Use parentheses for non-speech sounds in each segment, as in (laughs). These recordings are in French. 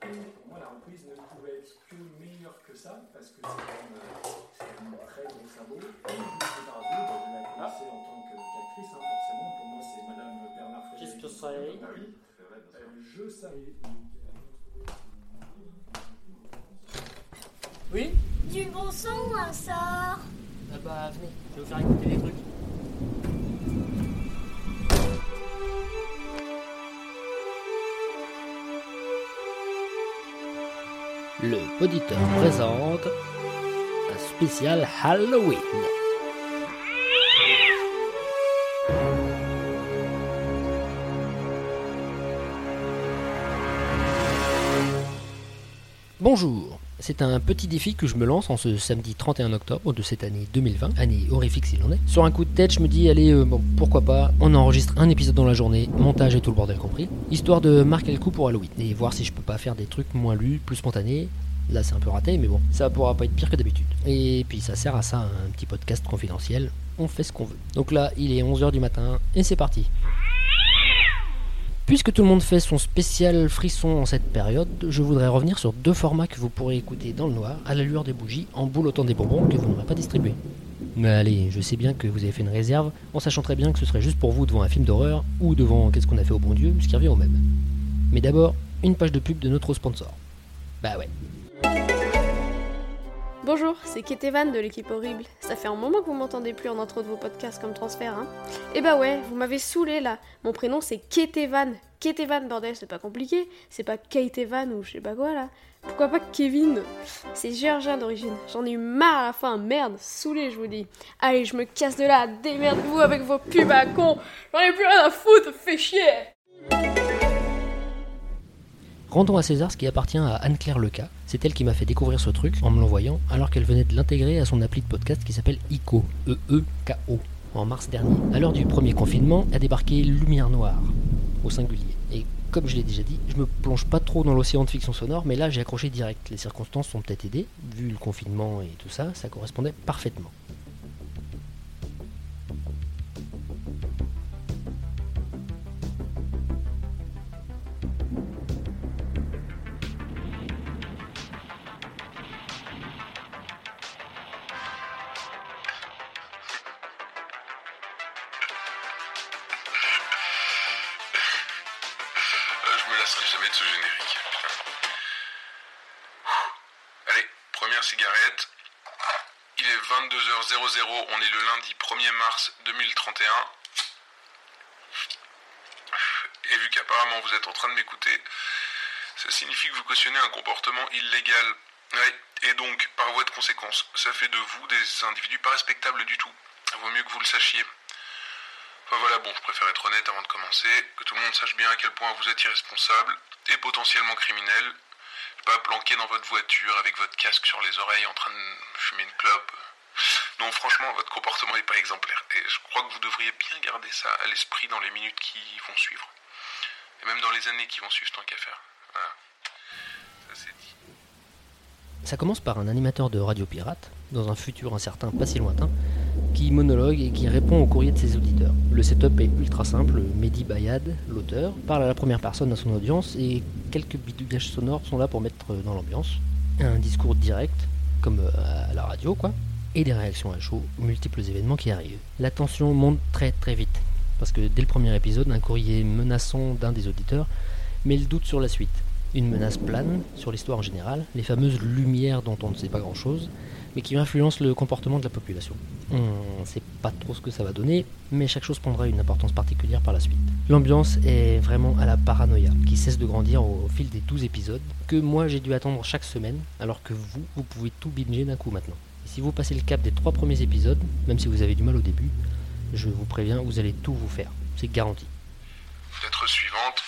pour moi, la reprise ne pouvait être que meilleure que ça, parce que c'est quand même, euh, un très gros sabot. Et je la connaissais en tant qu'actrice, hein, forcément. Pour moi, c'est Madame Bernard Qu'est-ce Frédéric. que c'est Ah oui. Euh, je savais. Oui? Du bon son ou un sort Ah bah venez, je vais vous faire écouter des trucs. Le poditeur présente un spécial Halloween. Bonjour, c'est un petit défi que je me lance en ce samedi 31 octobre de cette année 2020, année horrifique s'il en est. Sur un coup de tête, je me dis, allez, euh, bon, pourquoi pas, on enregistre un épisode dans la journée, montage et tout le bordel compris, histoire de marquer le coup pour Halloween et voir si je peux pas faire des trucs moins lus, plus spontanés. Là, c'est un peu raté, mais bon, ça pourra pas être pire que d'habitude. Et puis, ça sert à ça, un petit podcast confidentiel. On fait ce qu'on veut. Donc là, il est 11h du matin et c'est parti. Puisque tout le monde fait son spécial frisson en cette période, je voudrais revenir sur deux formats que vous pourrez écouter dans le noir, à la lueur des bougies, en boulotant des bonbons que vous n'aurez pas distribués. Mais allez, je sais bien que vous avez fait une réserve, en sachant très bien que ce serait juste pour vous devant un film d'horreur, ou devant Qu'est-ce qu'on a fait au bon Dieu, ce qui revient au même. Mais d'abord, une page de pub de notre sponsor. Bah ouais. Bonjour, c'est Ketevan de l'équipe Horrible. Ça fait un moment que vous m'entendez plus en intro de vos podcasts comme transfert, hein Eh bah ouais, vous m'avez saoulé là. Mon prénom c'est Ketevan. Ketevan, bordel, c'est pas compliqué. C'est pas Ketevan ou je sais pas quoi là. Pourquoi pas Kevin? C'est géorgien d'origine. J'en ai eu marre à la fin, merde, saoulé je vous dis. Allez, je me casse de là, démerdez-vous avec vos pubs à con. J'en ai plus rien à foutre, fait chier Rendons à César ce qui appartient à Anne-Claire Leca. C'est elle qui m'a fait découvrir ce truc en me l'envoyant alors qu'elle venait de l'intégrer à son appli de podcast qui s'appelle ICO, E-E-K-O, en mars dernier. À l'heure du premier confinement, a débarqué Lumière Noire, au singulier. Et comme je l'ai déjà dit, je me plonge pas trop dans l'océan de fiction sonore, mais là j'ai accroché direct. Les circonstances sont peut-être aidées, vu le confinement et tout ça, ça correspondait parfaitement. Jamais de ce générique. Allez, première cigarette. Il est 22h00, on est le lundi 1er mars 2031. Et vu qu'apparemment vous êtes en train de m'écouter, ça signifie que vous cautionnez un comportement illégal. Et donc, par voie de conséquence, ça fait de vous des individus pas respectables du tout. Vaut mieux que vous le sachiez. Enfin voilà, bon, je préfère être honnête avant de commencer, que tout le monde sache bien à quel point vous êtes irresponsable et potentiellement criminel. Pas planqué dans votre voiture avec votre casque sur les oreilles en train de fumer une clope. Non, franchement, votre comportement n'est pas exemplaire. Et je crois que vous devriez bien garder ça à l'esprit dans les minutes qui vont suivre. Et même dans les années qui vont suivre, tant qu'à faire. Voilà. Ça dit. Ça commence par un animateur de radio pirate, dans un futur incertain pas si lointain, qui monologue et qui répond au courrier de ses auditeurs. Le setup est ultra simple, Mehdi Bayad, l'auteur, parle à la première personne à son audience et quelques bidouillages sonores sont là pour mettre dans l'ambiance. Un discours direct, comme euh, à la radio quoi, et des réactions à chaud aux multiples événements qui arrivent. La tension monte très très vite, parce que dès le premier épisode, un courrier menaçant d'un des auditeurs met le doute sur la suite. Une menace plane sur l'histoire en général, les fameuses lumières dont on ne sait pas grand-chose, mais qui influencent le comportement de la population. On ne sait pas trop ce que ça va donner, mais chaque chose prendra une importance particulière par la suite. L'ambiance est vraiment à la paranoïa, qui cesse de grandir au fil des 12 épisodes, que moi j'ai dû attendre chaque semaine, alors que vous, vous pouvez tout binger d'un coup maintenant. Et si vous passez le cap des trois premiers épisodes, même si vous avez du mal au début, je vous préviens, vous allez tout vous faire. C'est garanti. Suivante.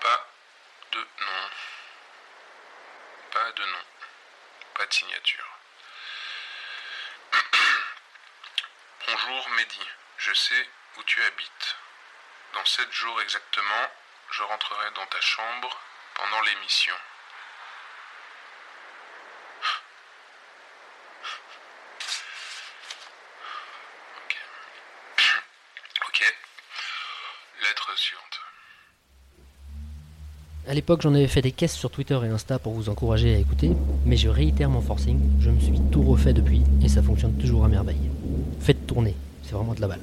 Pas de nom. Pas de nom. Signature. (clears throat) Bonjour Mehdi, je sais où tu habites. Dans sept jours exactement, je rentrerai dans ta chambre pendant l'émission. Ok. (clears throat) Lettre suivante. À l'époque, j'en avais fait des caisses sur Twitter et Insta pour vous encourager à écouter, mais je réitère mon forcing, je me suis tout refait depuis et ça fonctionne toujours à merveille. Faites tourner, c'est vraiment de la balle.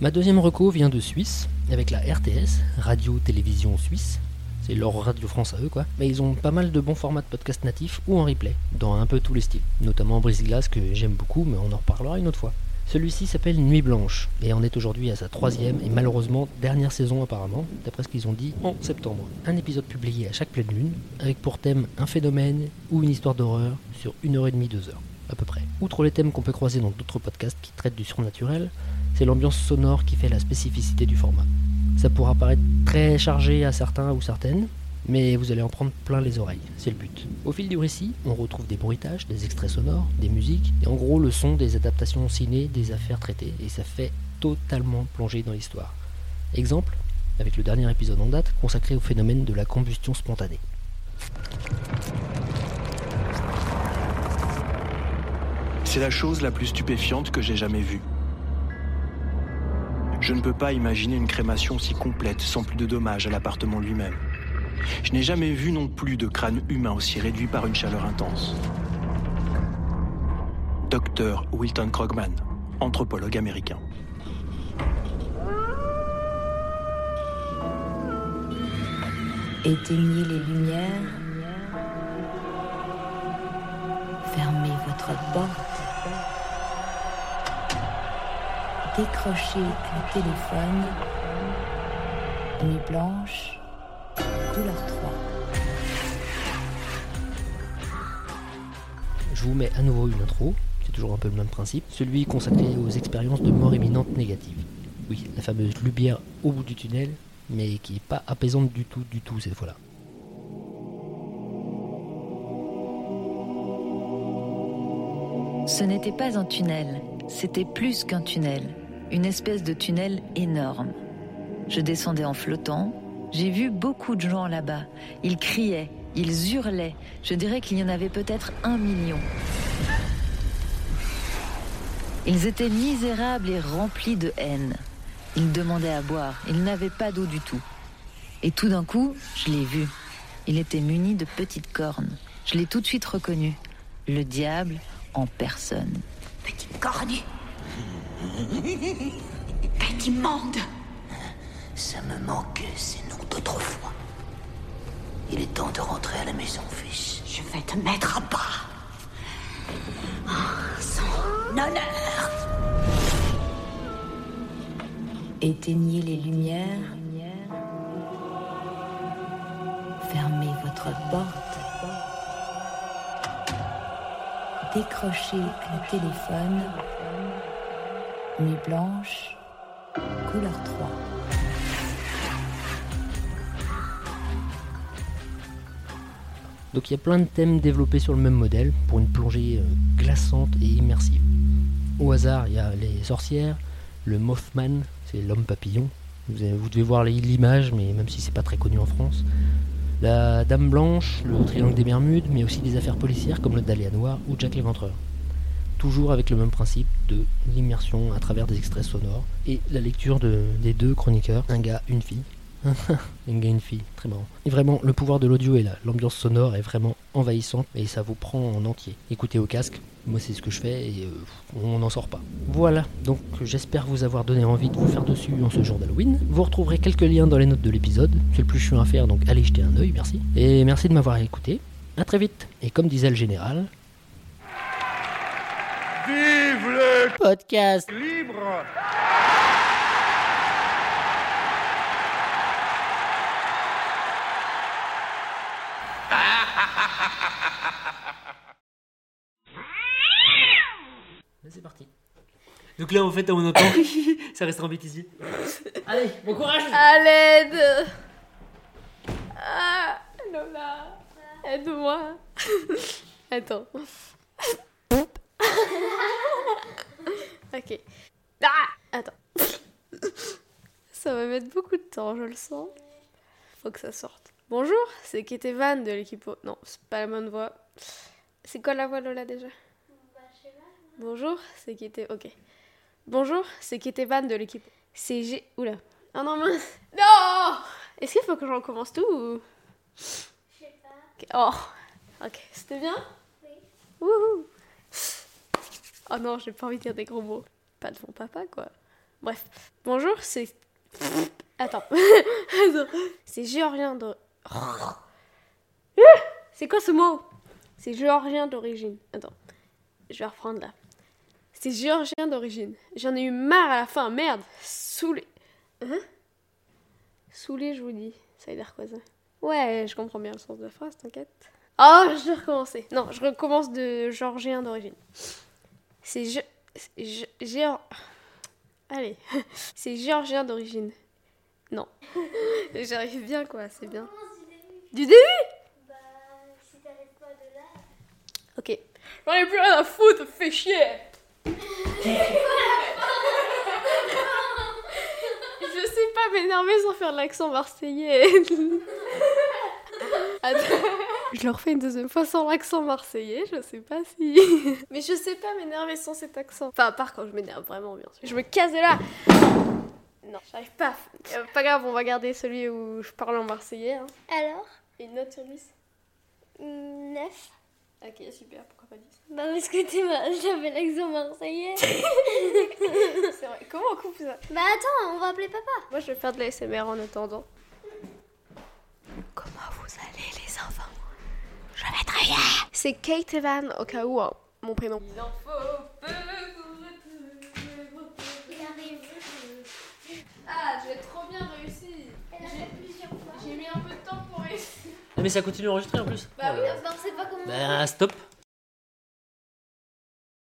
Ma deuxième reco vient de Suisse, avec la RTS, Radio-Télévision Suisse. C'est leur Radio France à eux, quoi. Mais ils ont pas mal de bons formats de podcast natifs ou en replay, dans un peu tous les styles. Notamment Brise Glace, que j'aime beaucoup, mais on en reparlera une autre fois. Celui-ci s'appelle Nuit Blanche, et en est aujourd'hui à sa troisième et malheureusement dernière saison apparemment, d'après ce qu'ils ont dit en septembre. Un épisode publié à chaque pleine lune, avec pour thème un phénomène ou une histoire d'horreur sur une heure et demie, deux heures, à peu près. Outre les thèmes qu'on peut croiser dans d'autres podcasts qui traitent du surnaturel, c'est l'ambiance sonore qui fait la spécificité du format. Ça pourra paraître très chargé à certains ou certaines, mais vous allez en prendre plein les oreilles, c'est le but. Au fil du récit, on retrouve des bruitages, des extraits sonores, des musiques, et en gros le son des adaptations ciné des affaires traitées, et ça fait totalement plonger dans l'histoire. Exemple, avec le dernier épisode en date consacré au phénomène de la combustion spontanée. C'est la chose la plus stupéfiante que j'ai jamais vue. Je ne peux pas imaginer une crémation si complète sans plus de dommages à l'appartement lui-même. Je n'ai jamais vu non plus de crâne humain aussi réduit par une chaleur intense. Docteur Wilton Krogman, anthropologue américain. Éteignez les lumières. Fermez votre porte. Décrochez le téléphone. Nuit blanche, Je vous mets à nouveau une intro, c'est toujours un peu le même principe, celui consacré aux expériences de mort imminente négative. Oui, la fameuse lumière au bout du tunnel, mais qui n'est pas apaisante du tout, du tout cette fois-là. Ce n'était pas un tunnel, c'était plus qu'un tunnel, une espèce de tunnel énorme. Je descendais en flottant, j'ai vu beaucoup de gens là-bas. Ils criaient, ils hurlaient, je dirais qu'il y en avait peut-être un million. Ils étaient misérables et remplis de haine. Ils demandaient à boire, ils n'avaient pas d'eau du tout. Et tout d'un coup, je l'ai vu. Il était muni de petites cornes. Je l'ai tout de suite reconnu. Le diable en personne. Petite cornue. Petit monde. Ça me manquait ces noms d'autrefois. Il est temps de rentrer à la maison, fils. Je vais te mettre à bas. Oh, son honneur. Éteignez les lumières. Fermez votre porte. Décrochez le téléphone. Nuit blanche, couleur 3. Donc il y a plein de thèmes développés sur le même modèle pour une plongée euh, glaçante et immersive. Au hasard, il y a les sorcières, le Mothman, c'est l'homme papillon. Vous, devez voir l'image, mais même si c'est pas très connu en France. La Dame Blanche, le Triangle des Bermudes, mais aussi des affaires policières comme le Dahlia Noir ou Jack l'Éventreur. Toujours avec le même principe de l'immersion à travers des extraits sonores et la lecture de- des deux chroniqueurs, un gars, une fille. (laughs) un gars, une fille, très marrant. Et vraiment, le pouvoir de l'audio et là, l'ambiance sonore est vraiment envahissante et ça vous prend en entier. Écoutez au casque, moi c'est ce que je fais et euh, on n'en sort pas. Voilà, donc j'espère vous avoir donné envie de vous faire dessus en ce jour d'Halloween. Vous retrouverez quelques liens dans les notes de l'épisode, c'est le plus chiant à faire donc allez jeter un oeil, merci. Et merci de m'avoir écouté. À très vite. Et comme disait le général, Vive le podcast libre C'est parti. Donc là, en fait, on entend. ça restera en bêtisier. Allez, bon courage À l'aide Ah, Lola, aide-moi. Attends. ok. Ah, attends. Ça va mettre beaucoup de temps, je le sens. Faut que ça sorte. Bonjour, c'est Ketevan de l'équipe. Non, c'est pas la bonne voix. C'est quoi la voix Lola déjà? Bonjour, c'est Kete. Ok. Bonjour, c'est Ketevan de l'équipe. C'est G. Oula. Ah non, mince. Non Est-ce qu'il faut que je recommence tout ou... Je sais pas. Oh, ok, c'était bien? Oui. Wouhou Oh non, j'ai pas envie de dire des gros mots. Pas de mon papa, quoi. Bref. Bonjour, c'est... Attends. Attends. (laughs) C'est géorgien de... C'est quoi ce mot? C'est géorgien d'origine. Attends. Je vais reprendre là. C'est géorgien d'origine. J'en ai eu marre à la fin, merde. Saoulé. Hein? Saoulé, je vous dis. Ça veut dire quoi Ouais, je comprends bien le sens de la phrase, t'inquiète. Oh, je vais recommencer. Non, je recommence de géorgien d'origine. C'est c'est gé-. Allez. (laughs) C'est géorgien d'origine. Non. (laughs) J'arrive bien, quoi, c'est bien. Du début. Bah, si t'arrives pas de là. Ok. J'en ai plus rien à foutre, fais chier Je sais pas m'énerver sans faire de l'accent marseillais. Attends. Je le refais une deuxième fois sans l'accent marseillais, je sais pas si. Mais je sais pas m'énerver sans cet accent. Enfin, à part quand je m'énerve vraiment, bien sûr. Je me casse de là Non, j'arrive pas. Euh, pas grave, on va garder celui où je parle en marseillais. Hein. Alors Une note sur 10 9. Ok, super, pourquoi pas 10 Bah, parce que t'es ma- (laughs) j'avais l'accent marseillais. (laughs) (laughs) C'est vrai, comment on coupe ça? Bah, attends, on va appeler papa. Moi, je vais faire de la SMR en attendant. Comment vous allez, les enfants? Je vais très bien. C'est Kate Evan, au cas où, hein, mon prénom faut peu Il arrive. Ah, j'ai trop bien réussi. Elle a fait plusieurs fois. J'ai mis un peu de temps pour réussir. Ah, mais ça continue d'enregistrer en plus Bah oui, Non, c'est pas comment. Bah stop